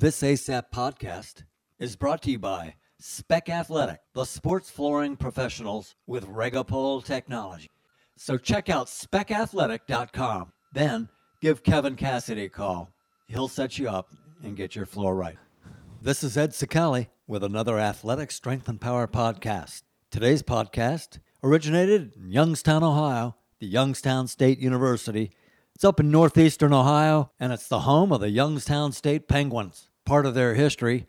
This ASAP podcast is brought to you by Spec Athletic, the sports flooring professionals with Regupol technology. So check out specathletic.com. Then give Kevin Cassidy a call. He'll set you up and get your floor right. This is Ed Sicali with another Athletic Strength and Power podcast. Today's podcast originated in Youngstown, Ohio, the Youngstown State University. It's up in northeastern Ohio, and it's the home of the Youngstown State Penguins. Part of their history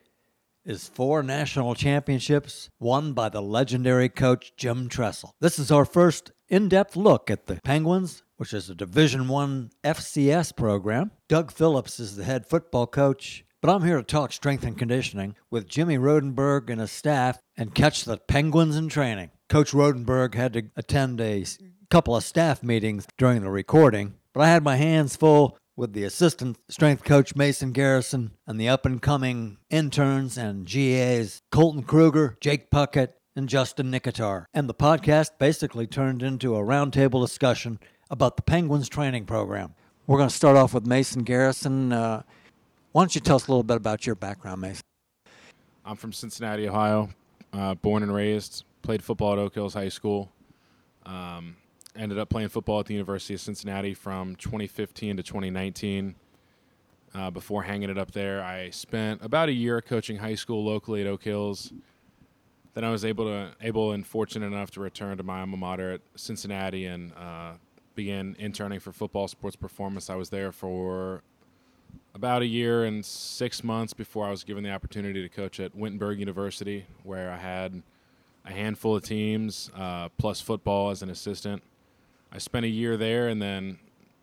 is four national championships won by the legendary coach Jim Tressel. This is our first in-depth look at the Penguins, which is a Division 1 FCS program. Doug Phillips is the head football coach, but I'm here to talk strength and conditioning with Jimmy Rodenberg and his staff and catch the Penguins in training. Coach Rodenberg had to attend a couple of staff meetings during the recording, but I had my hands full with the assistant strength coach Mason Garrison and the up and coming interns and GAs Colton Kruger, Jake Puckett, and Justin Nikitar. And the podcast basically turned into a roundtable discussion about the Penguins training program. We're going to start off with Mason Garrison. Uh, why don't you tell us a little bit about your background, Mason? I'm from Cincinnati, Ohio, uh, born and raised. Played football at Oak Hills High School. Um, ended up playing football at the University of Cincinnati from 2015 to 2019. Uh, before hanging it up there, I spent about a year coaching high school locally at Oak Hills. Then I was able to able and fortunate enough to return to my alma mater at Cincinnati and uh, began interning for football sports performance. I was there for about a year and six months before I was given the opportunity to coach at Wittenberg University, where I had a handful of teams uh, plus football as an assistant. I spent a year there, and then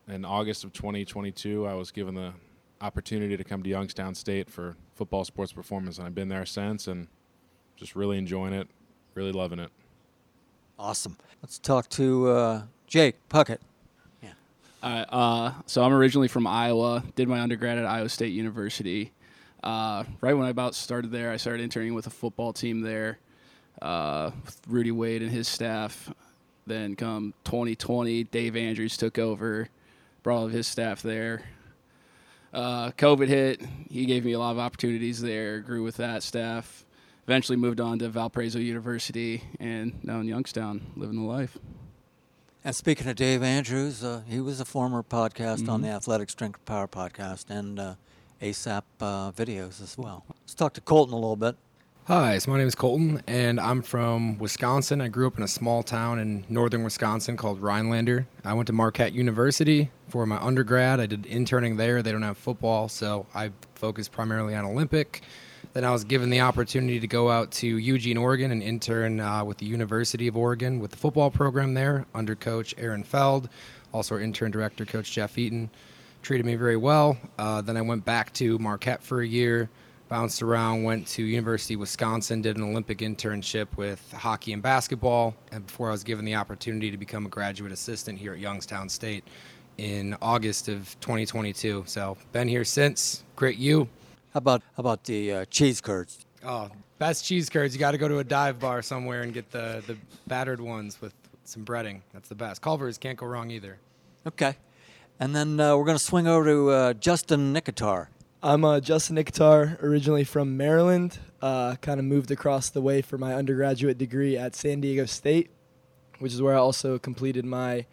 in August of 2022, I was given the opportunity to come to Youngstown State for football sports performance, and I've been there since, and just really enjoying it, really loving it. Awesome. Let's talk to uh, Jake Puckett. Yeah. Uh, so I'm originally from Iowa. Did my undergrad at Iowa State University. Uh, right when I about started there, I started interning with a football team there uh, with Rudy Wade and his staff. Then come 2020, Dave Andrews took over, brought all of his staff there. Uh, COVID hit. He gave me a lot of opportunities there. Grew with that staff. Eventually moved on to Valparaiso University, and now in Youngstown, living the life. And speaking of Dave Andrews, uh, he was a former podcast mm-hmm. on the Athletic Strength Power podcast and uh, ASAP uh, videos as well. Let's talk to Colton a little bit. Hi, so my name is Colton, and I'm from Wisconsin. I grew up in a small town in northern Wisconsin called Rhinelander. I went to Marquette University for my undergrad. I did interning there. They don't have football, so I focused primarily on Olympic. Then I was given the opportunity to go out to Eugene, Oregon, and intern uh, with the University of Oregon with the football program there under Coach Aaron Feld, also our intern director, Coach Jeff Eaton. Treated me very well. Uh, then I went back to Marquette for a year bounced around, went to University of Wisconsin, did an Olympic internship with hockey and basketball, and before I was given the opportunity to become a graduate assistant here at Youngstown State in August of 2022. So been here since. Great you. How about how about the uh, cheese curds? Oh, best cheese curds. You got to go to a dive bar somewhere and get the the battered ones with some breading. That's the best. Culver's can't go wrong either. Okay. And then uh, we're going to swing over to uh, Justin Nikitar. I'm uh, Justin Nikitar, originally from Maryland. Uh, kind of moved across the way for my undergraduate degree at San Diego State, which is where I also completed my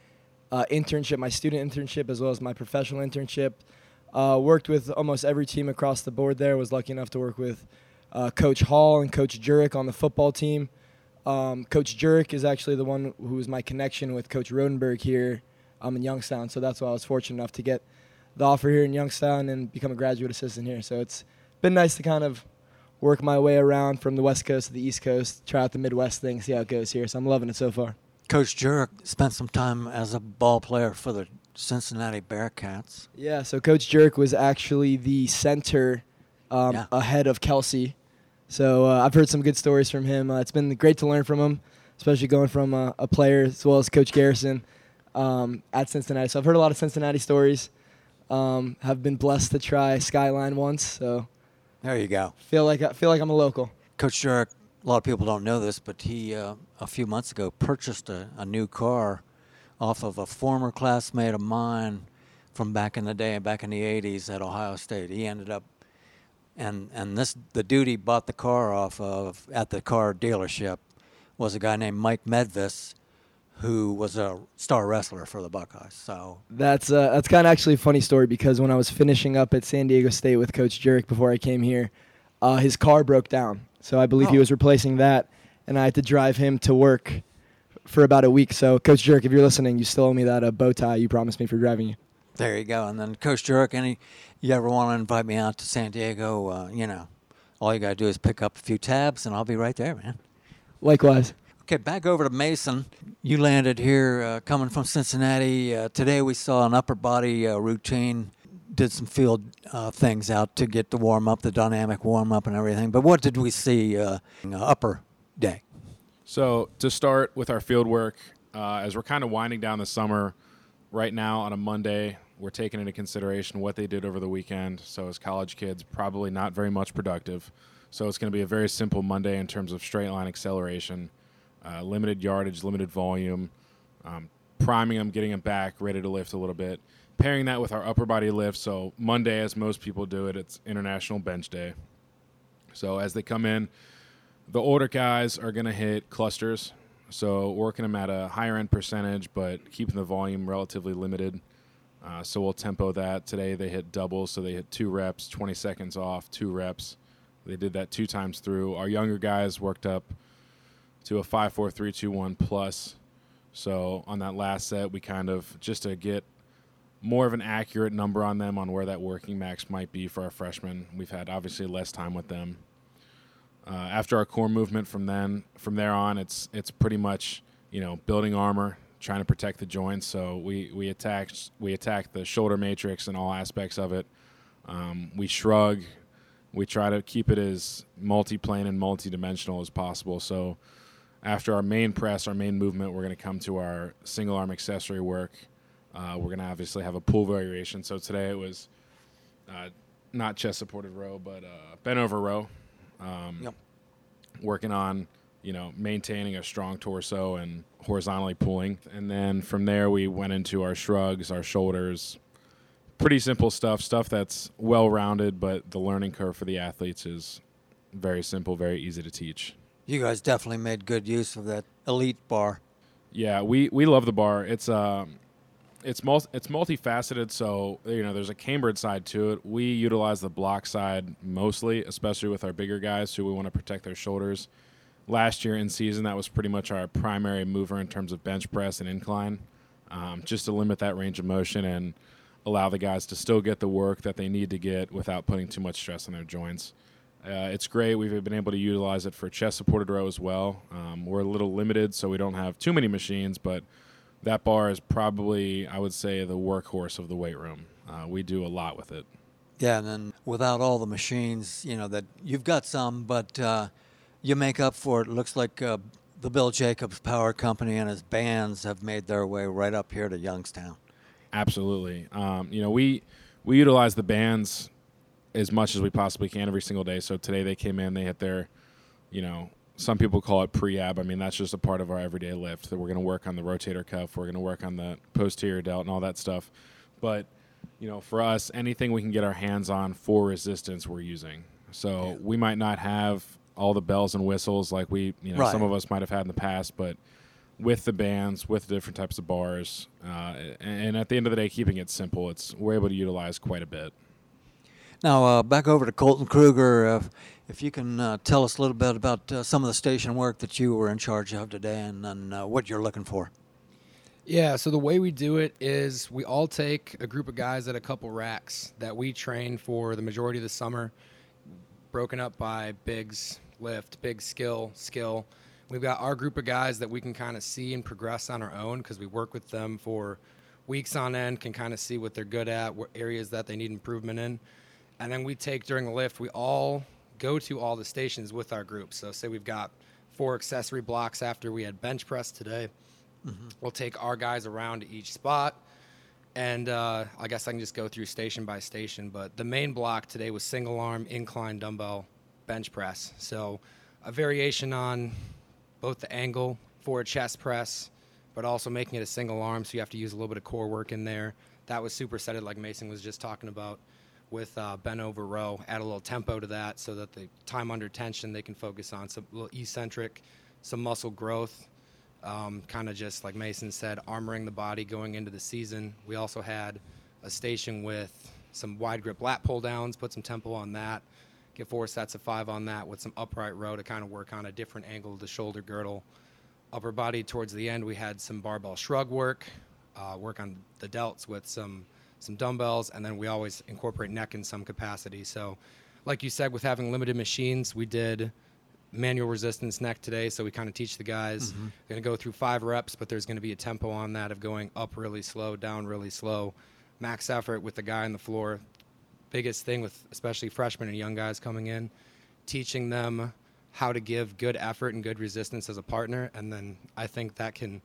uh, internship, my student internship, as well as my professional internship. Uh, worked with almost every team across the board there. Was lucky enough to work with uh, Coach Hall and Coach Jurek on the football team. Um, Coach Jurek is actually the one who was my connection with Coach Rodenberg here um, in Youngstown. So that's why I was fortunate enough to get – the offer here in Youngstown and become a graduate assistant here. So it's been nice to kind of work my way around from the West Coast to the East Coast, try out the Midwest thing, see how it goes here. So I'm loving it so far. Coach Jurek spent some time as a ball player for the Cincinnati Bearcats. Yeah, so Coach Jurek was actually the center um, yeah. ahead of Kelsey. So uh, I've heard some good stories from him. Uh, it's been great to learn from him, especially going from uh, a player as well as Coach Garrison um, at Cincinnati. So I've heard a lot of Cincinnati stories. Um, have been blessed to try Skyline once, so there you go. Feel like I feel like I'm a local. Coach Jurek, a lot of people don't know this, but he uh, a few months ago purchased a, a new car off of a former classmate of mine from back in the day, back in the '80s at Ohio State. He ended up and and this the dude he bought the car off of at the car dealership was a guy named Mike Medvis, who was a star wrestler for the Buckeyes. So That's uh, that's kind of actually a funny story because when I was finishing up at San Diego State with Coach Jurek before I came here, uh, his car broke down. So I believe he Oh. was replacing that, and I had to drive him to work for about a week. So Coach Jurek, if you're listening, you still owe me that uh, bow tie you promised me for driving you. there you go. And then Coach Jurek, any you ever want to invite me out to San Diego? Uh, you know, all you gotta do is pick up a few tabs, and I'll be right there, man. Likewise. Okay, back over to Mason. You landed here uh, coming from Cincinnati. Uh, today we saw an upper body uh, routine. Did some field uh, things out to get the warm up, the dynamic warm up, and everything. But what did we see uh, upper day? So to start with our field work, uh, as we're kind of winding down the summer, right now on a Monday, we're taking into consideration what they did over the weekend. So as college kids, probably not very much productive. So it's going to be a very simple Monday in terms of straight line acceleration, uh, limited yardage, limited volume, um, priming them, getting them back, ready to lift a little bit. Pairing that with our upper body lift. So Monday, as most people do it, it's International Bench Day. So as they come in, the older guys are going to hit clusters, so working them at a higher end percentage, but keeping the volume relatively limited. Uh, so we'll tempo that. Today they hit doubles, so they hit two reps, 20 seconds off, two reps. They did that two times through. Our younger guys worked up to a 5 4 3 2 1 plus. So on that last set, we kind of, just to get more of an accurate number on them on where that working max might be for our freshmen, we've had obviously less time with them. Uh, after our core movement from then from there on, it's it's pretty much you know building armor, trying to protect the joints. So we we attack we attack the shoulder matrix and all aspects of it. Um, we shrug. We try to keep it as multi-plane and multi-dimensional as possible. So after our main press, our main movement, we're going to come to our single arm accessory work. Uh, we're going to obviously have a pull variation. So today it was uh, not chest supported row, but uh, bent over row. Um, Yep. Working on, you know, maintaining a strong torso and horizontally pulling. And then from there, we went into our shrugs, our shoulders. Pretty simple stuff, stuff that's well rounded, but the learning curve for the athletes is very simple, very easy to teach. You guys definitely made good use of that elite bar. Yeah, we, we love the bar. It's um, it's mul- it's multifaceted. So you know, there's a cambered side to it. We utilize the block side mostly, especially with our bigger guys who we want to protect their shoulders. Last year in season, that was pretty much our primary mover in terms of bench press and incline, um, just to limit that range of motion and allow the guys to still get the work that they need to get without putting too much stress on their joints. Uh, it's great. We've been able to utilize it for chest supported row as well. Um, we're a little limited, so we don't have too many machines, but that bar is probably, I would say, the workhorse of the weight room. Uh, we do a lot with it. Yeah, and then without all the machines, you know that you've got some, but uh, you make up for it. Looks like uh, the Bill Jacobs Power Company and his bands have made their way right up here to Youngstown. Absolutely. Um, you know, we we utilize the bands as much as we possibly can every single day. So today they came in, they hit their, you know, some people call it pre-ab. I mean, that's just a part of our everyday lift. That we're going to work on the rotator cuff, we're going to work on the posterior delt, and all that stuff. But you know, for us, anything we can get our hands on for resistance, we're using. So we might not have all the bells and whistles like we, you know, some of us might have had in the past, but with the bands, with the different types of bars, uh, and at the end of the day, keeping it simple, it's we're able to utilize quite a bit. Now, uh, back over to Colton Kruger. Uh, if you can uh, tell us a little bit about some of the station work that you were in charge of today and, and what you're looking for. Yeah, so the way we do it is we all take a group of guys at a couple racks that we train for the majority of the summer, broken up by bigs, lift, big skill, skill. We've got our group of guys that we can kind of see and progress on our own because we work with them for weeks on end, can kind of see what they're good at, what areas that they need improvement in. And then we take during the lift, we all go to all the stations with our group. So, say we've got four accessory blocks after we had bench press today. We'll take our guys around to each spot. And uh, I guess I can just go through station by station. But the main block today was single arm, incline dumbbell, bench press. So a variation on both the angle for a chest press, but also making it a single arm. So you have to use a little bit of core work in there. That was supersetted, like Mason was just talking about, with uh, bent over row, add a little tempo to that so that the time under tension they can focus on some little eccentric, some muscle growth. Um, kind of just like Mason said, armoring the body going into the season. We also had a station with some wide grip lat pull downs, put some tempo on that, get four sets of five on that with some upright row to kind of work on a different angle of the shoulder girdle. Upper body towards the end, we had some barbell shrug work, uh, work on the delts with some some dumbbells, and then we always incorporate neck in some capacity. So, like you said, with having limited machines, we did manual resistance neck today. So we kind of teach the guys. Mm-hmm. Going to go through five reps, but there's going to be a tempo on that of going up really slow, down really slow, max effort with the guy on the floor. Biggest thing with especially freshmen and young guys coming in, teaching them how to give good effort and good resistance as a partner, and then I think that can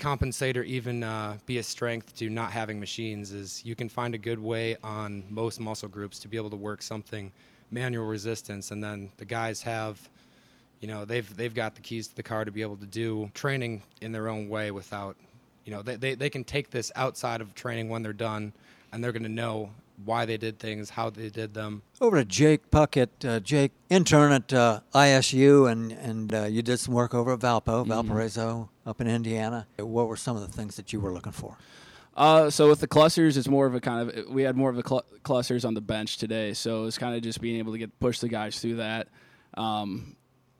compensate or even uh, be a strength to not having machines is you can find a good way on most muscle groups to be able to work something manual resistance. And then the guys have you know they've they've got the keys to the car to be able to do training in their own way without you know they, they, they can take this outside of training when they're done and they're going to know why they did things how they did them. Over to Jake Puckett. Uh, Jake, intern at uh, ISU, and and uh, you did some work over at Valpo, Valparaiso, up in Indiana. What were some of the things that you were looking for? Uh, so with the clusters, it's more of a kind of we had more of the cl- clusters on the bench today, so it's kind of just being able to get push the guys through that. Um,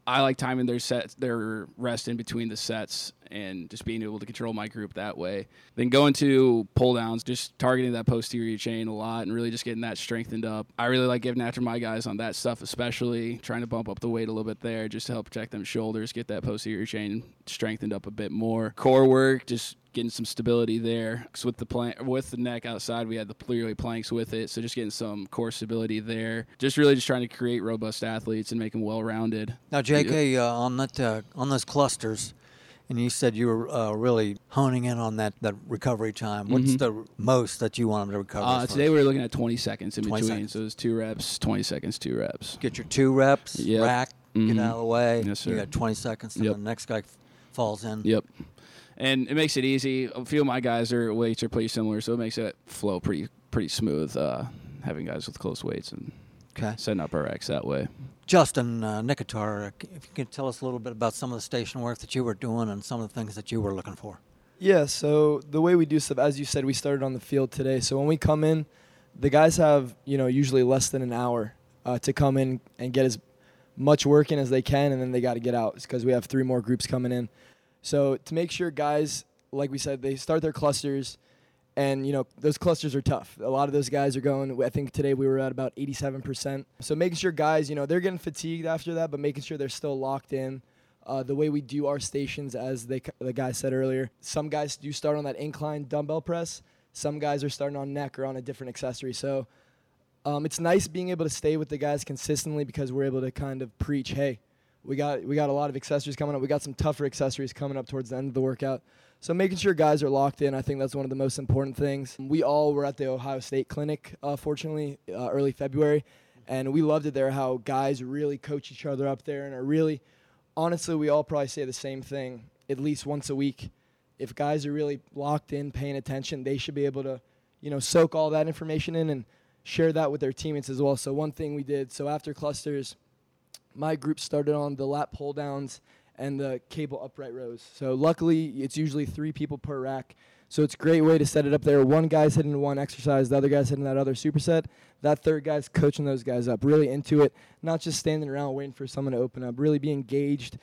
I like timing their set, their rest in between the sets, and just being able to control my group that way. Then going to pull downs, just targeting that posterior chain a lot, and really just getting that strengthened up. I really like giving after my guys on that stuff, especially trying to bump up the weight a little bit there, just to help protect them shoulders, get that posterior chain strengthened up a bit more. Core work, just getting some stability there. 'Cause with the plank, with the neck outside, we had the clearly planks with it, so just getting some core stability there. Just really just trying to create robust athletes and make them well-rounded. Now, J.K., uh, on that uh, on those clusters, and you said you were uh, really honing in on that, that recovery time. What's the most that you want them to recover? Uh, today we were looking at 20 seconds in 20 between, seconds. so it was two reps, 20 seconds, two reps. get your two reps, Yep. rack, get Mhm. out of the way. Yes, You got 20 seconds, and Yep. the next guy f- falls in. Yep. And it makes it easy. A few of my guys are weights are pretty similar, so it makes it flow pretty pretty smooth. Uh, having guys with close weights and Okay. setting up our racks that way. Justin uh, Nikitar, uh, if you could tell us a little bit about some of the station work that you were doing and some of the things that you were looking for. Yeah, so the way we do stuff, as you said, we started on the field today. So when we come in, the guys have, you know, usually less than an hour uh, to come in and get as much work in as they can, and then they got to get out because we have three more groups coming in. So to make sure guys, like we said, they start their clusters, and you know those clusters are tough. A lot of those guys are going. I think today we were at about 87%. So making sure guys, you know, they're getting fatigued after that, but making sure they're still locked in. Uh, the way we do our stations, as they, the guy said earlier, some guys do start on that incline dumbbell press. Some guys are starting on neck or on a different accessory. So um, it's nice being able to stay with the guys consistently because we're able to kind of preach, hey, we got we got a lot of accessories coming up. We got some tougher accessories coming up towards the end of the workout. So making sure guys are locked in, I think that's one of the most important things. We all were at the Ohio State clinic, uh, fortunately, uh, early February, and we loved it there. How guys really coach each other up there and are really, honestly, we all probably say the same thing at least once a week. If guys are really locked in, paying attention, they should be able to, you know, soak all that information in and share that with their teammates as well. So one thing we did, so after clusters, my group started on the lat pull downs and the cable upright rows. So luckily, it's usually three people per rack. So it's a great way to set it up there. One guy's hitting one exercise, the other guy's hitting that other superset. That third guy's coaching those guys up, really into it, not just standing around waiting for someone to open up, really be engaged.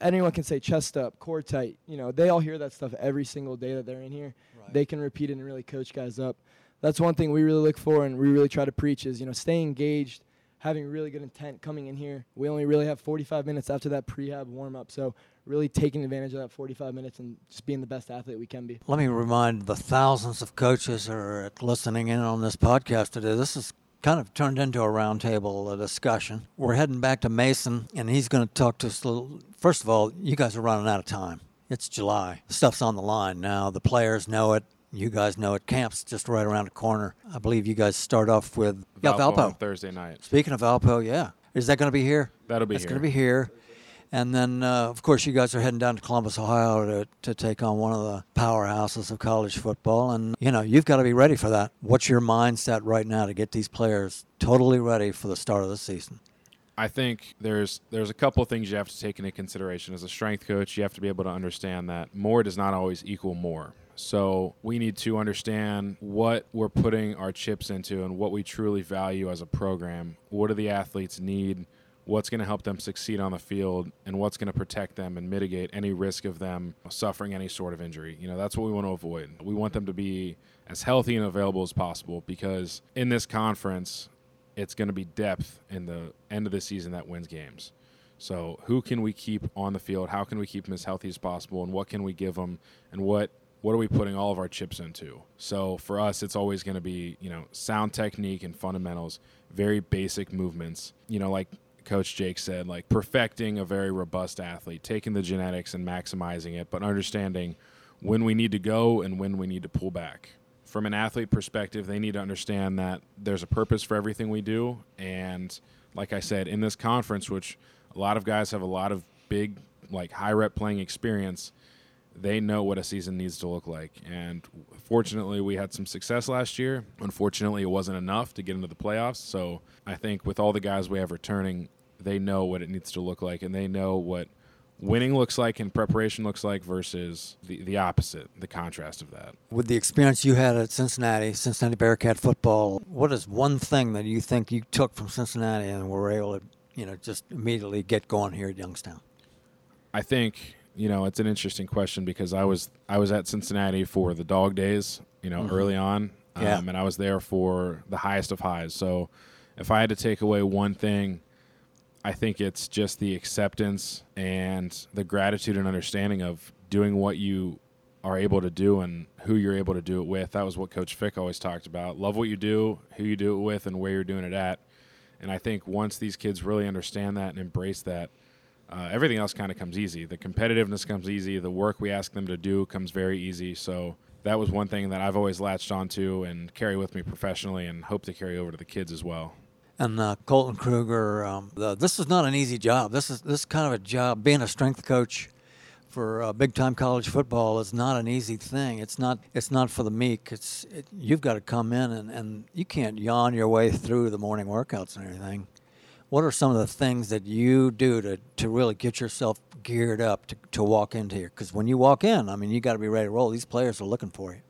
Anyone can say chest up, core tight. You know, they all hear that stuff every single day that they're in here. They can repeat it and really coach guys up. That's one thing we really look for and we really try to preach is, you know, stay engaged, having really good intent coming in here. We only really have 45 minutes after that prehab warm up. So really taking advantage of that 45 minutes and just being the best athlete we can be. Let me remind the thousands of coaches that are listening in on this podcast today. This is kind of turned into a roundtable discussion. We're heading back to Mason, and he's going to talk to us little. First of all, you guys are running out of time. It's July. Stuff's on the line now. The players know it. You guys know it. Camp's just right around the corner. I believe you guys start off with yeah, Valpo on Valpo. Thursday night. Speaking of Valpo, yeah, is that going to be here? That'll be here. going to be here. And then, uh, of course, you guys are heading down to Columbus, Ohio to, to take on one of the powerhouses of college football. And, you know, you've got to be ready for that. What's your mindset right now to get these players totally ready for the start of the season? I think there's there's a couple of things you have to take into consideration as a strength coach. You have to be able to understand that more does not always equal more. So we need to understand what we're putting our chips into and what we truly value as a program. What do the athletes need? What's going to help them succeed on the field and what's going to protect them and mitigate any risk of them suffering any sort of injury. You know, that's what we want to avoid. We want them to be as healthy and available as possible because in this conference, it's going to be depth in the end of the season that wins games. So, who can we keep on the field? How can we keep them as healthy as possible? And what can we give them? And what what are we putting all of our chips into? So, for us, it's always going to be you know sound technique and fundamentals, very basic movements. You know, like Coach Jake said, like perfecting a very robust athlete, taking the genetics and maximizing it, but understanding when we need to go and when we need to pull back from an athlete perspective, they need to understand that there's a purpose for everything we do. And like I said, in this conference, which a lot of guys have a lot of big, like high rep playing experience, they know what a season needs to look like. And fortunately, we had some success last year. Unfortunately, it wasn't enough to get into the playoffs. So I think with all the guys we have returning, they know what it needs to look like and they know what winning looks like and preparation looks like versus the, the opposite, the contrast of that. With the experience you had at Cincinnati, Cincinnati Bearcat football, what is one thing that you think you took from Cincinnati and were able to, you know, just immediately get going here at Youngstown? I think you know it's an interesting question because I was I was at Cincinnati for the dog days, you know, mm-hmm. early on, um, yeah. and I was there for the highest of highs. So, if I had to take away one thing I think it's just the acceptance and the gratitude and understanding of doing what you are able to do and who you're able to do it with. That was what Coach Fick always talked about. Love what you do, who you do it with, and where you're doing it at. And I think once these kids really understand that and embrace that, uh, everything else kind of comes easy. The competitiveness comes easy. The work we ask them to do comes very easy. So that was one thing that I've always latched onto and carry with me professionally and hope to carry over to the kids as well and uh, Colton Kruger. Um, the, this is not an easy job. This is this kind of a job. Being a strength coach for uh, big time college football is not an easy thing. It's not. It's not for the meek. It's it, you've got to come in and, and you can't yawn your way through the morning workouts and everything. What are some of the things that you do to, to really get yourself geared up to, to walk into here? Because when you walk in, I mean, you got to be ready to roll. These players are looking for you.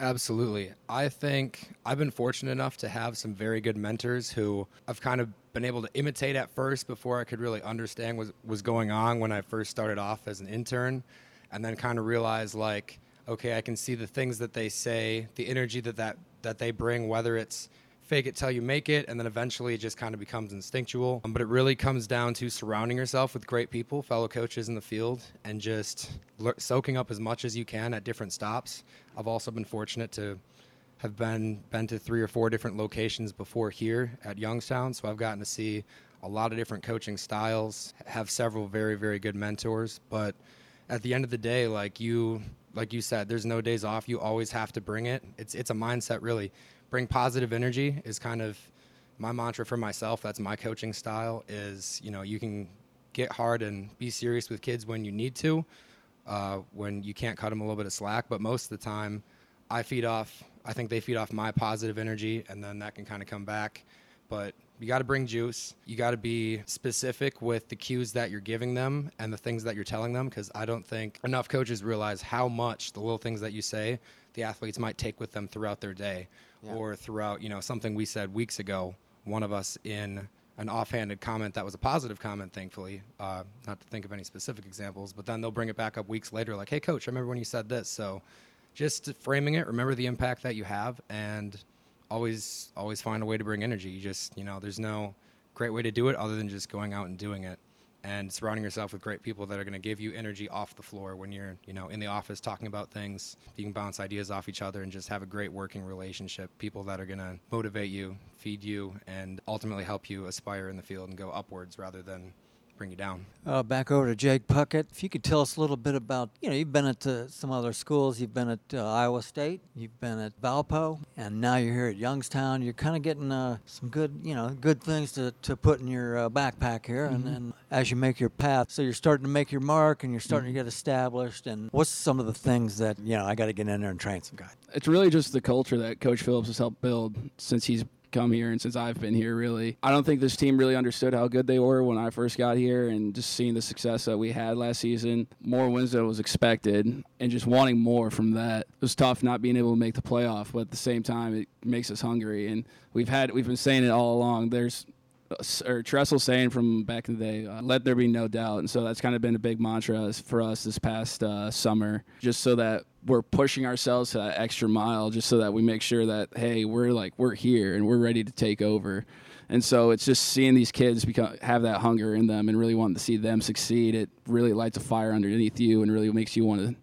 Absolutely. I think I've been fortunate enough to have some very good mentors who I've kind of been able to imitate at first before I could really understand what was going on when I first started off as an intern and then kind of realize like okay, I can see the things that they say, the energy that that, that they bring whether it's fake it till you make it, and then eventually it just kind of becomes instinctual. Um, but it really comes down to surrounding yourself with great people, fellow coaches in the field, and just soaking up as much as you can at different stops. I've also been fortunate to have been been to three or four different locations before here at Youngstown, so I've gotten to see a lot of different coaching styles, have several very very good mentors, but at the end of the day, like you like you said, there's no days off. You always have to bring it. It's it's a mindset really bring positive energy is kind of my mantra for myself. That's my coaching style. Is you know you can get hard and be serious with kids when you need to, uh, when you can't cut them a little bit of slack. But most of the time, I feed off. I think they feed off my positive energy, and then that can kind of come back. But you got to bring juice. You got to be specific with the cues that you're giving them and the things that you're telling them because I don't think enough coaches realize how much the little things that you say the athletes might take with them throughout their day yeah. or throughout, you know, something we said weeks ago, one of us in an offhanded comment that was a positive comment, thankfully, uh, not to think of any specific examples, but then they'll bring it back up weeks later, like, hey, coach, I remember when you said this. So just framing it, remember the impact that you have, and always, always find a way to bring energy. You just, you know, there's no great way to do it other than just going out and doing it and surrounding yourself with great people that are going to give you energy off the floor when you're you know in the office talking about things. You can bounce ideas off each other and just have a great working relationship. People that are going to motivate you feed you and ultimately help you aspire in the field and go upwards rather than bring you down. Uh, back over to Jake Puckett. If you could tell us a little bit about, you know, you've been at uh, some other schools. You've been at uh, Iowa State. You've been at Valpo, and now you're here at Youngstown. You're kind of getting uh, some good, you know, good things to, to put in your uh, backpack here, and, and as you make your path, so you're starting to make your mark, and you're starting to get established. And what's some of the things that you know I got to get in there and train some guys? It's really just the culture that Coach Phillips has helped build since he's come here and since I've been here, really. I don't think this team really understood how good they were when I first got here, and just seeing the success that we had last season, more wins than was expected, and just wanting more from that. It was tough not being able to make the playoff, but at the same time, it makes us hungry. And we've had we've been saying it all along. There's or Tressel saying from back in the day, uh, "Let there be no doubt," and so that's kind of been a big mantra for us this past uh, summer, just so that we're pushing ourselves to that extra mile, just so that we make sure that hey, we're like we're here and we're ready to take over. And so it's just seeing these kids become have that hunger in them and really wanting to see them succeed. It really lights a fire underneath you and really makes you want to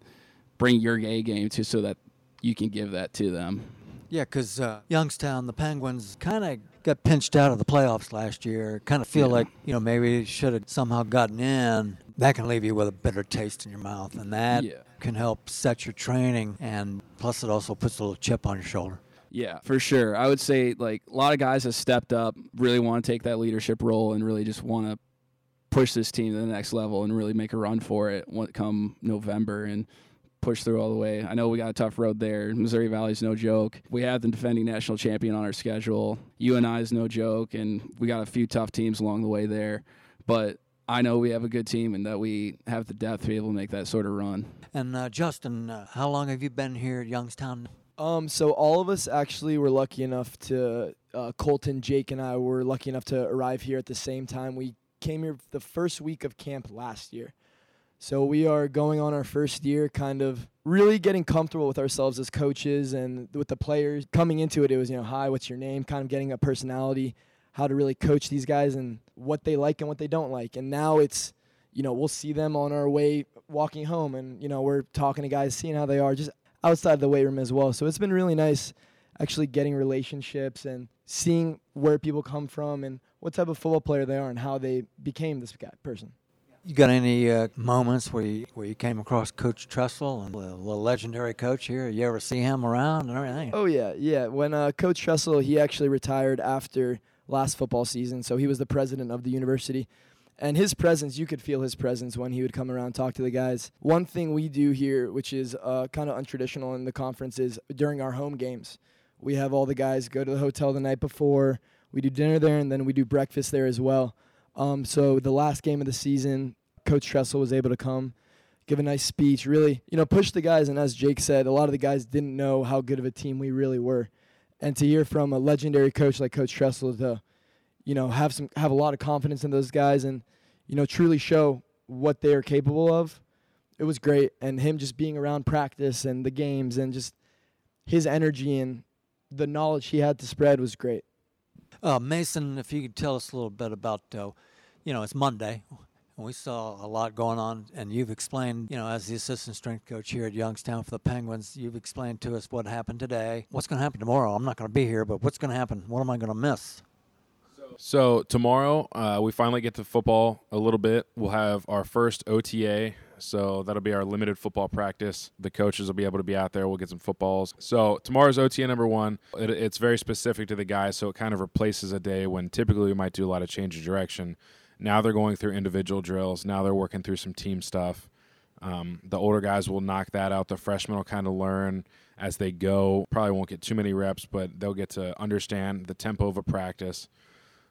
bring your A game to so that you can give that to them. Yeah, because uh, Youngstown, the Penguins, kind of got pinched out of the playoffs last year. Kind of feel Yeah. like you know maybe should have somehow gotten in. That can leave you with a bitter taste in your mouth, and that Yeah. can help set your training. And plus, it also puts a little chip on your shoulder. Yeah, for sure. I would say like a lot of guys have stepped up, really want to take that leadership role and really just want to push this team to the next level and really make a run for it it come November and push through all the way. I know we got a tough road there. Missouri Valley's no joke. We have the defending national champion on our schedule. UNI is no joke, and we got a few tough teams along the way there. But I know we have a good team and that we have the depth to be able to make that sort of run. And uh, Justin, uh, how long have you been here at Youngstown? Um, so all of us actually were lucky enough to uh, Colton, Jake, and I were lucky enough to arrive here at the same time. We came here the first week of camp last year. So we are going on our first year, kind of really getting comfortable with ourselves as coaches and with the players. Coming into it, it was you know, hi, what's your name? Kind of getting a personality, how to really coach these guys and what they like and what they don't like. And now it's, you know, we'll see them on our way walking home, and you know, we're talking to guys, seeing how they are, just outside the weight room as well. So it's been really nice actually getting relationships and seeing where people come from and what type of football player they are and how they became this guy person. You got any uh, moments where you where you came across Coach Tressel, and the legendary coach here? You ever see him around and everything? Oh yeah, yeah. When uh, Coach Tressel, he actually retired after last football season, so he was the president of the university. And his presence, you could feel his presence when he would come around talk to the guys. One thing we do here, which is uh, kind of untraditional in the conference, is during our home games, we have all the guys go to the hotel the night before. We do dinner there, and then we do breakfast there as well. Um, so the last game of the season, Coach Tressel was able to come, give a nice speech, really, you know, push the guys. And as Jake said, a lot of the guys didn't know how good of a team we really were. And to hear from a legendary coach like Coach Tressel to, you know, have some have a lot of confidence in those guys and, you know, truly show what they are capable of, it was great. And him just being around practice and the games and just his energy and the knowledge he had to spread was great. Uh, Mason, if you could tell us a little bit about, uh, you know, it's Monday. and We saw a lot going on, and you've explained, you know, as the assistant strength coach here at Youngstown for the Penguins, you've explained to us what happened today. What's going to happen tomorrow? I'm not going to be here, but what's going to happen? What am I going to miss? So tomorrow, uh, we finally get to football a little bit. We'll have our first OTA, so that'll be our limited football practice. The coaches will be able to be out there. We'll get some footballs. So tomorrow's OTA number one. It, it's very specific to the guys, so it kind of replaces a day when typically we might do a lot of change of direction. Now they're going through individual drills. Now they're working through some team stuff. Um, the older guys will knock that out. The freshmen will kind of learn as they go. Probably won't get too many reps, but they'll get to understand the tempo of a practice.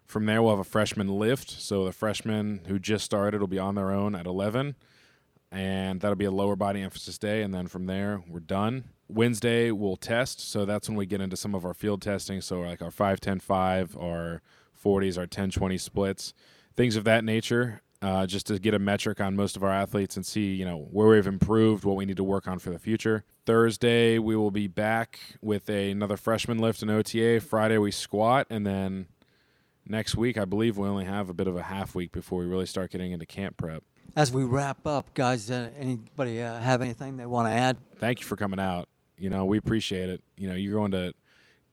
From there, we'll have a freshman lift. So the freshmen who just started will be on their own at 11, and that'll be a lower body emphasis day. And then from there, we're done. Wednesday, we'll test. So that's when we get into some of our field testing. So, like our 5 10 5, our 40s, our 10 20 splits, things of that nature. Uh, just to get a metric on most of our athletes and see, you know, where we've improved, what we need to work on for the future. Thursday, we will be back with a, another freshman lift and OTA. Friday, we squat, and then next week, I believe we only have a bit of a half week before we really start getting into camp prep. As we wrap up, guys, uh, anybody uh, have anything they want to add? Thank you for coming out. You know, we appreciate it. You know, you're going to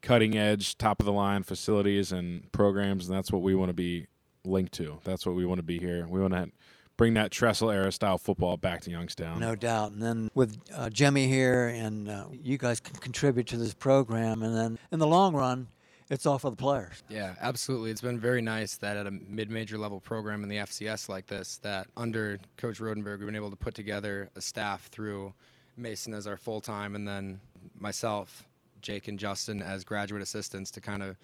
cutting edge, top of the line facilities and programs, and that's what we want to be linked to. That's what we want to be here. We want to bring that Tressel era style football back to Youngstown. No doubt. And then with uh, Jimmy here, and uh, you guys can contribute to this program, and then in the long run, it's all for the players. Yeah, absolutely. It's been very nice that at a mid-major level program in the FCS like this, that under Coach Rodenberg, we've been able to put together a staff through Mason as our full-time, and then myself, Jake, and Justin as graduate assistants to kind of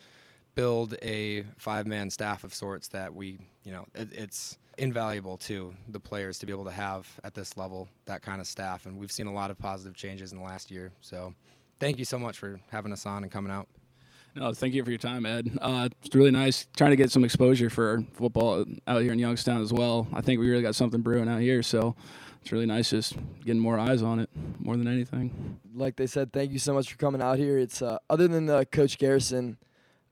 build a five-man staff of sorts that we, you know, it, it's invaluable to the players to be able to have at this level that kind of staff, and we've seen a lot of positive changes in the last year. So, thank you so much for having us on and coming out. No, thank you for your time, Ed. Uh, it's really nice trying to get some exposure for football out here in Youngstown as well. I think we really got something brewing out here, so it's really nice just getting more eyes on it more than anything. Like they said, thank you so much for coming out here. It's uh, other than uh, Coach Garrison,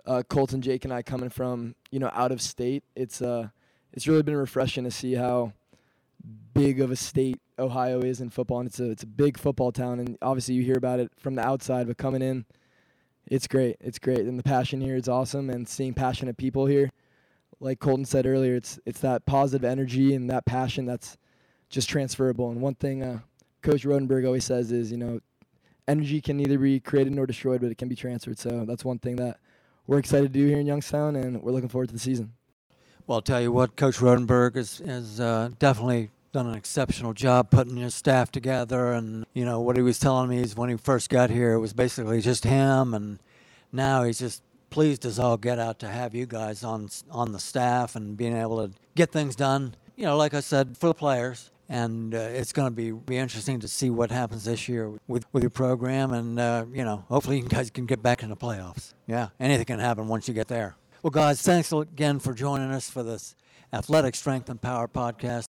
uh, Colton, Jake, and I coming from you know out of state. It's uh, it's really been refreshing to see how big of a state Ohio is in football, and it's a it's a big football town. And obviously, you hear about it from the outside, but coming in, it's great. It's great, and the passion here is awesome. And seeing passionate people here, like Colton said earlier, it's it's that positive energy and that passion that's just transferable. And one thing uh, Coach Rodenberg always says is, you know, energy can neither be created nor destroyed, but it can be transferred. So that's one thing that we're excited to do here in Youngstown, and we're looking forward to the season. Well, I'll tell you what, Coach Rodenberg is has uh, definitely done an exceptional job putting his staff together. And, you know, what he was telling me is when he first got here, it was basically just him. And now he's just pleased as all get out to have you guys on, on the staff and being able to get things done, you know, like I said, for the players. And uh, it's going to be, be interesting to see what happens this year with, with your program. And, uh, you know, hopefully you guys can get back in the playoffs. Yeah, anything can happen once you get there. Well, guys, thanks again for joining us for this Athletic Strength and Power podcast.